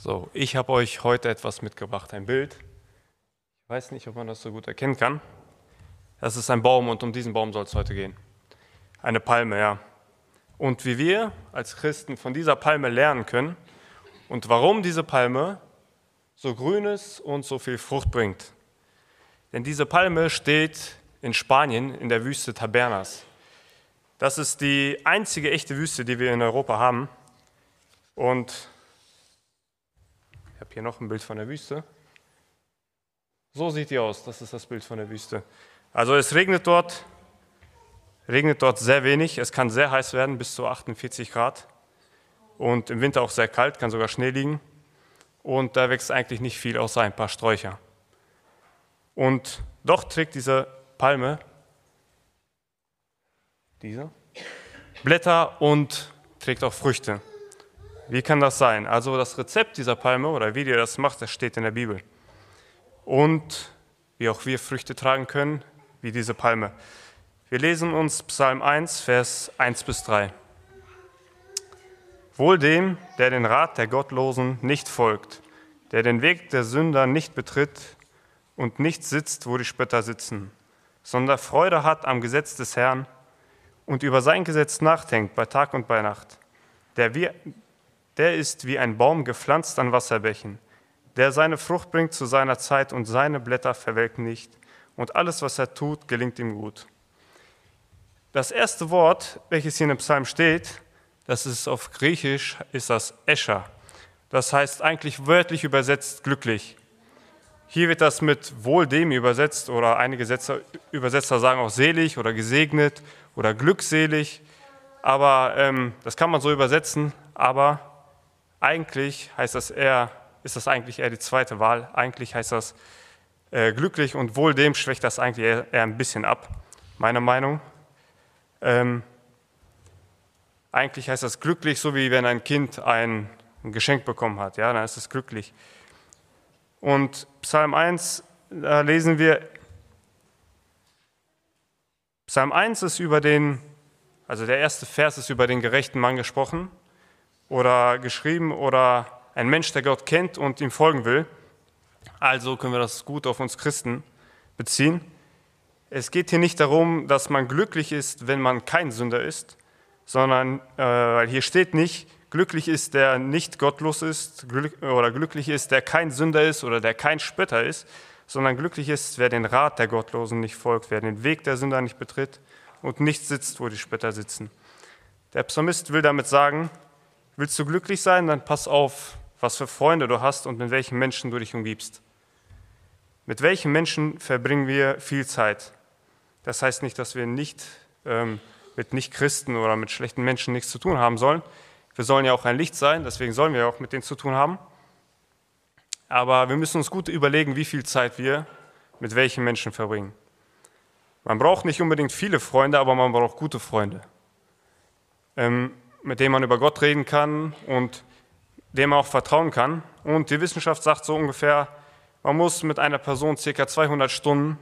So, ich habe euch heute etwas mitgebracht, ein Bild. Ich weiß nicht, ob man das so gut erkennen kann. Das ist ein Baum und um diesen Baum soll es heute gehen. Eine Palme, ja. Und wie wir als Christen von dieser Palme lernen können und warum diese Palme so grün ist und so viel Frucht bringt. Denn diese Palme steht in Spanien in der Wüste Tabernas. Das ist die einzige echte Wüste, die wir in Europa haben. Und ich habe hier noch ein Bild von der Wüste. So sieht die aus. Das ist das Bild von der Wüste. Also es regnet dort, regnet dort sehr wenig. Es kann sehr heiß werden, bis zu 48 Grad. Und im Winter auch sehr kalt, kann sogar Schnee liegen. Und da wächst eigentlich nicht viel außer ein paar Sträucher. Und doch trägt diese Palme, diese, Blätter und trägt auch Früchte. Wie kann das sein? Also das Rezept dieser Palme oder wie ihr das macht, das steht in der Bibel. Und wie auch wir Früchte tragen können, wie diese Palme. Wir lesen uns Psalm 1, Vers 1 bis 3. Wohl dem, der den Rat der Gottlosen nicht folgt, der den Weg der Sünder nicht betritt und nicht sitzt, wo die Spötter sitzen, sondern Freude hat am Gesetz des Herrn und über sein Gesetz nachdenkt bei Tag und bei Nacht. Der, wie, der ist wie ein Baum gepflanzt an Wasserbächen, der seine Frucht bringt zu seiner Zeit und seine Blätter verwelken nicht, und alles, was er tut, gelingt ihm gut. Das erste Wort, welches hier in dem Psalm steht, das ist auf Griechisch, ist das Escher. Das heißt eigentlich wörtlich übersetzt glücklich. Hier wird das mit wohl dem übersetzt oder einige Übersetzer sagen auch selig oder gesegnet oder glückselig. Aber ähm, das kann man so übersetzen. Aber eigentlich heißt das eher, ist das eigentlich eher die zweite Wahl. Eigentlich heißt das äh, glücklich und wohl dem schwächt das eigentlich eher, eher ein bisschen ab, meiner Meinung. Ähm, eigentlich heißt das glücklich, so wie wenn ein Kind ein, ein Geschenk bekommen hat. Ja, dann ist es glücklich. Und Psalm 1, da lesen wir, Psalm 1 ist über den, also der erste Vers ist über den gerechten Mann gesprochen oder geschrieben oder ein Mensch, der Gott kennt und ihm folgen will. Also können wir das gut auf uns Christen beziehen. Es geht hier nicht darum, dass man glücklich ist, wenn man kein Sünder ist, sondern äh, weil hier steht nicht, glücklich ist, der nicht gottlos ist glück, oder glücklich ist, der kein Sünder ist oder der kein Spötter ist, sondern glücklich ist, wer den Rat der Gottlosen nicht folgt, wer den Weg der Sünder nicht betritt und nicht sitzt, wo die Spötter sitzen. Der Psalmist will damit sagen, Willst du glücklich sein, dann pass auf, was für Freunde du hast und mit welchen Menschen du dich umgibst. Mit welchen Menschen verbringen wir viel Zeit? Das heißt nicht, dass wir nicht ähm, mit Nichtchristen oder mit schlechten Menschen nichts zu tun haben sollen. Wir sollen ja auch ein Licht sein, deswegen sollen wir auch mit denen zu tun haben. Aber wir müssen uns gut überlegen, wie viel Zeit wir mit welchen Menschen verbringen. Man braucht nicht unbedingt viele Freunde, aber man braucht gute Freunde. Ähm, mit dem man über Gott reden kann und dem man auch vertrauen kann. Und die Wissenschaft sagt so ungefähr, man muss mit einer Person ca. 200 Stunden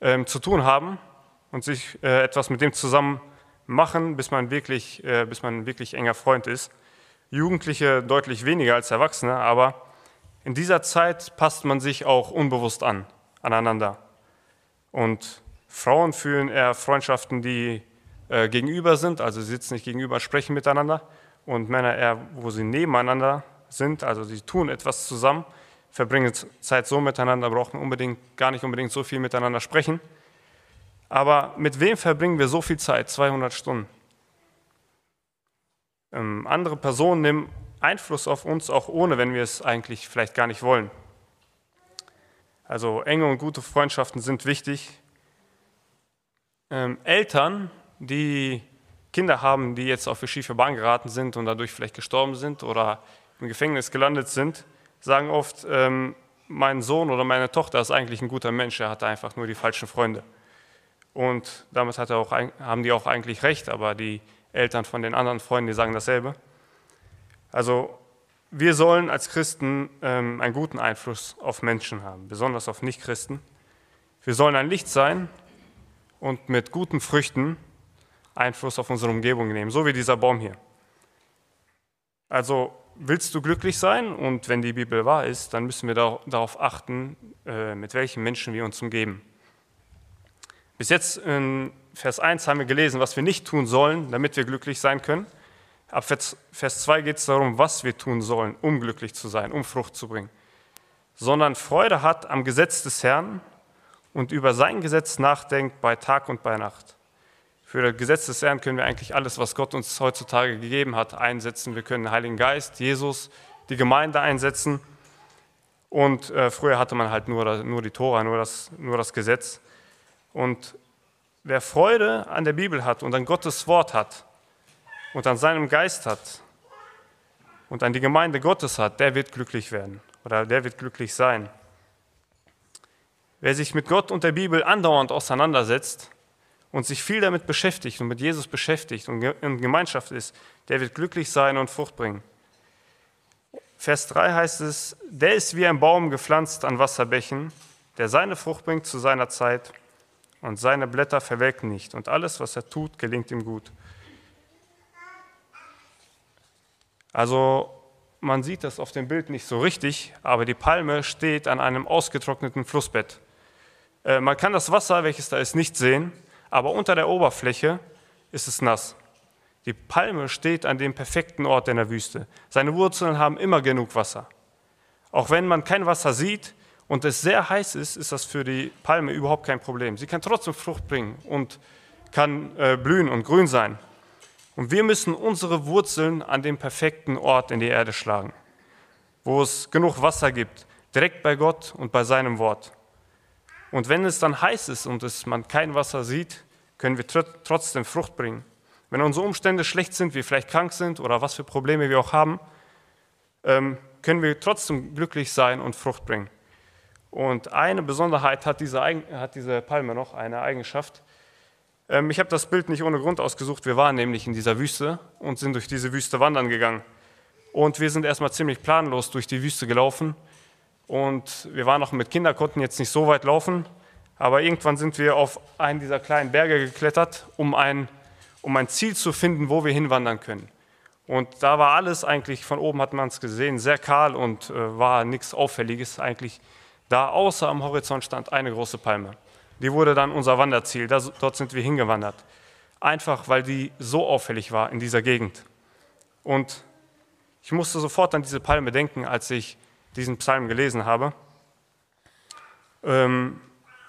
ähm, zu tun haben und sich äh, etwas mit dem zusammen machen, bis man, wirklich, äh, bis man wirklich enger Freund ist. Jugendliche deutlich weniger als Erwachsene, aber in dieser Zeit passt man sich auch unbewusst an, aneinander. Und Frauen fühlen eher Freundschaften, die äh, gegenüber sind, also sie sitzen nicht gegenüber, sprechen miteinander. Und Männer eher, wo sie nebeneinander sind, also sie tun etwas zusammen, verbringen Zeit so miteinander, brauchen unbedingt, gar nicht unbedingt so viel miteinander sprechen. Aber mit wem verbringen wir so viel Zeit? 200 Stunden. Ähm, andere Personen nehmen Einfluss auf uns, auch ohne, wenn wir es eigentlich vielleicht gar nicht wollen. Also enge und gute Freundschaften sind wichtig. Ähm, Eltern die Kinder haben, die jetzt auf die schiefe Bahn geraten sind und dadurch vielleicht gestorben sind oder im Gefängnis gelandet sind, sagen oft, ähm, mein Sohn oder meine Tochter ist eigentlich ein guter Mensch, er hatte einfach nur die falschen Freunde. Und damit hat auch, haben die auch eigentlich recht, aber die Eltern von den anderen Freunden, die sagen dasselbe. Also wir sollen als Christen ähm, einen guten Einfluss auf Menschen haben, besonders auf Nichtchristen. Wir sollen ein Licht sein und mit guten Früchten Einfluss auf unsere Umgebung nehmen, so wie dieser Baum hier. Also willst du glücklich sein? Und wenn die Bibel wahr ist, dann müssen wir darauf achten, äh, mit welchen Menschen wir uns umgeben. Bis jetzt in Vers 1 haben wir gelesen, was wir nicht tun sollen, damit wir glücklich sein können. Ab Vers 2 geht es darum, was wir tun sollen, um glücklich zu sein, um Frucht zu bringen. Sondern Freude hat am Gesetz des Herrn und über sein Gesetz nachdenkt bei Tag und bei Nacht. Für das Gesetz des Herrn können wir eigentlich alles, was Gott uns heutzutage gegeben hat, einsetzen. Wir können den Heiligen Geist, Jesus, die Gemeinde einsetzen. Und äh, früher hatte man halt nur, nur die Tora, nur das, nur das Gesetz. Und wer Freude an der Bibel hat und an Gottes Wort hat, und an seinem Geist hat und an die Gemeinde Gottes hat, der wird glücklich werden oder der wird glücklich sein. Wer sich mit Gott und der Bibel andauernd auseinandersetzt und sich viel damit beschäftigt und mit Jesus beschäftigt und in Gemeinschaft ist, der wird glücklich sein und Frucht bringen. Vers 3 heißt es, der ist wie ein Baum gepflanzt an Wasserbächen, der seine Frucht bringt zu seiner Zeit und seine Blätter verwelken nicht und alles, was er tut, gelingt ihm gut. Also man sieht das auf dem Bild nicht so richtig, aber die Palme steht an einem ausgetrockneten Flussbett. Äh, man kann das Wasser, welches da ist, nicht sehen, aber unter der Oberfläche ist es nass. Die Palme steht an dem perfekten Ort in der Wüste. Seine Wurzeln haben immer genug Wasser. Auch wenn man kein Wasser sieht und es sehr heiß ist, ist das für die Palme überhaupt kein Problem. Sie kann trotzdem Frucht bringen und kann äh, blühen und grün sein. Und wir müssen unsere Wurzeln an dem perfekten Ort in die Erde schlagen, wo es genug Wasser gibt, direkt bei Gott und bei seinem Wort. Und wenn es dann heiß ist und es, man kein Wasser sieht, können wir trotzdem Frucht bringen. Wenn unsere Umstände schlecht sind, wir vielleicht krank sind oder was für Probleme wir auch haben, ähm, können wir trotzdem glücklich sein und Frucht bringen. Und eine Besonderheit hat diese, hat diese Palme noch, eine Eigenschaft, ähm, ich habe das Bild nicht ohne Grund ausgesucht. Wir waren nämlich in dieser Wüste und sind durch diese Wüste wandern gegangen. Und wir sind erstmal ziemlich planlos durch die Wüste gelaufen. Und wir waren noch mit Kindern, konnten jetzt nicht so weit laufen. Aber irgendwann sind wir auf einen dieser kleinen Berge geklettert, um ein, um ein Ziel zu finden, wo wir hinwandern können. Und da war alles eigentlich, von oben hat man es gesehen, sehr kahl und äh, war nichts Auffälliges eigentlich da, außer am Horizont stand eine große Palme. Die wurde dann unser Wanderziel. Das, dort sind wir hingewandert. Einfach, weil die so auffällig war in dieser Gegend. Und ich musste sofort an diese Palme denken, als ich diesen Psalm gelesen habe. Ähm,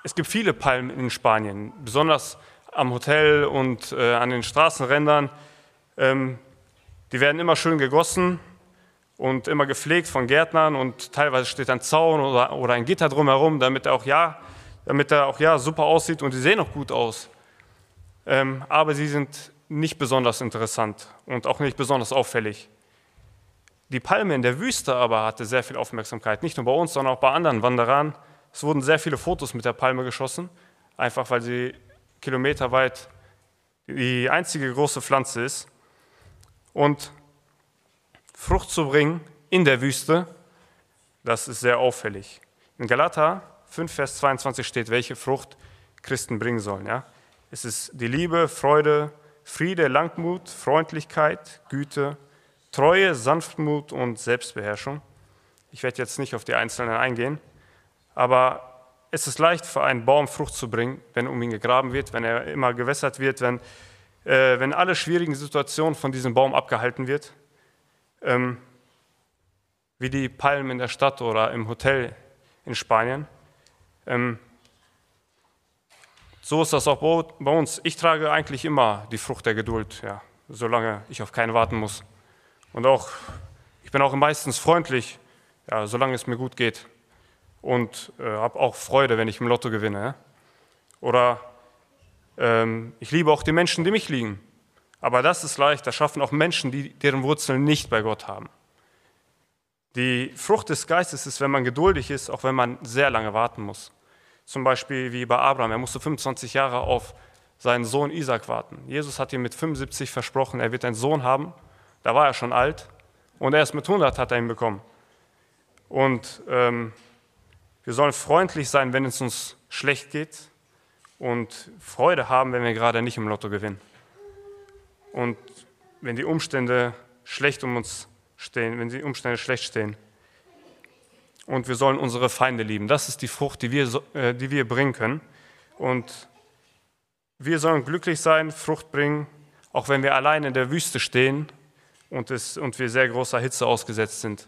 es gibt viele Palmen in Spanien, besonders am Hotel und äh, an den Straßenrändern. Ähm, die werden immer schön gegossen und immer gepflegt von Gärtnern und teilweise steht ein Zaun oder, oder ein Gitter drumherum, damit auch ja damit er auch ja, super aussieht und sie sehen auch gut aus. Ähm, aber sie sind nicht besonders interessant und auch nicht besonders auffällig. Die Palme in der Wüste aber hatte sehr viel Aufmerksamkeit, nicht nur bei uns, sondern auch bei anderen Wanderern. Es wurden sehr viele Fotos mit der Palme geschossen, einfach weil sie kilometerweit die einzige große Pflanze ist. Und Frucht zu bringen in der Wüste, das ist sehr auffällig. In Galater 5, Vers 22 steht, welche Frucht Christen bringen sollen. Ja? Es ist die Liebe, Freude, Friede, Langmut, Freundlichkeit, Güte, Treue, Sanftmut und Selbstbeherrschung. Ich werde jetzt nicht auf die einzelnen eingehen, aber es ist leicht für einen Baum Frucht zu bringen, wenn um ihn gegraben wird, wenn er immer gewässert wird, wenn, äh, wenn alle schwierigen Situationen von diesem Baum abgehalten wird. Ähm, wie die Palmen in der Stadt oder im Hotel in Spanien. Ähm, so ist das auch bei uns. Ich trage eigentlich immer die Frucht der Geduld, ja, solange ich auf keinen warten muss. Und auch, ich bin auch meistens freundlich, ja, solange es mir gut geht. Und äh, habe auch Freude, wenn ich im Lotto gewinne. Oder ähm, ich liebe auch die Menschen, die mich lieben. Aber das ist leicht, das schaffen auch Menschen, die deren Wurzeln nicht bei Gott haben. Die Frucht des Geistes ist, wenn man geduldig ist, auch wenn man sehr lange warten muss. Zum Beispiel wie bei Abraham, er musste 25 Jahre auf seinen Sohn Isaac warten. Jesus hat ihm mit 75 versprochen, er wird einen Sohn haben. Da war er schon alt und erst mit 100 hat er ihn bekommen. Und ähm, wir sollen freundlich sein, wenn es uns schlecht geht und Freude haben, wenn wir gerade nicht im Lotto gewinnen. Und wenn die Umstände schlecht um uns stehen, wenn die Umstände schlecht stehen. Und wir sollen unsere Feinde lieben. Das ist die Frucht, die wir, äh, die wir bringen können. Und wir sollen glücklich sein, Frucht bringen, auch wenn wir allein in der Wüste stehen und, es, und wir sehr großer Hitze ausgesetzt sind.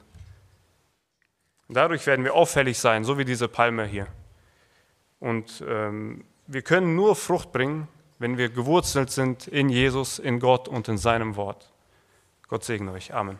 Dadurch werden wir auffällig sein, so wie diese Palme hier. Und ähm, wir können nur Frucht bringen, wenn wir gewurzelt sind in Jesus, in Gott und in seinem Wort. Gott segne euch. Amen.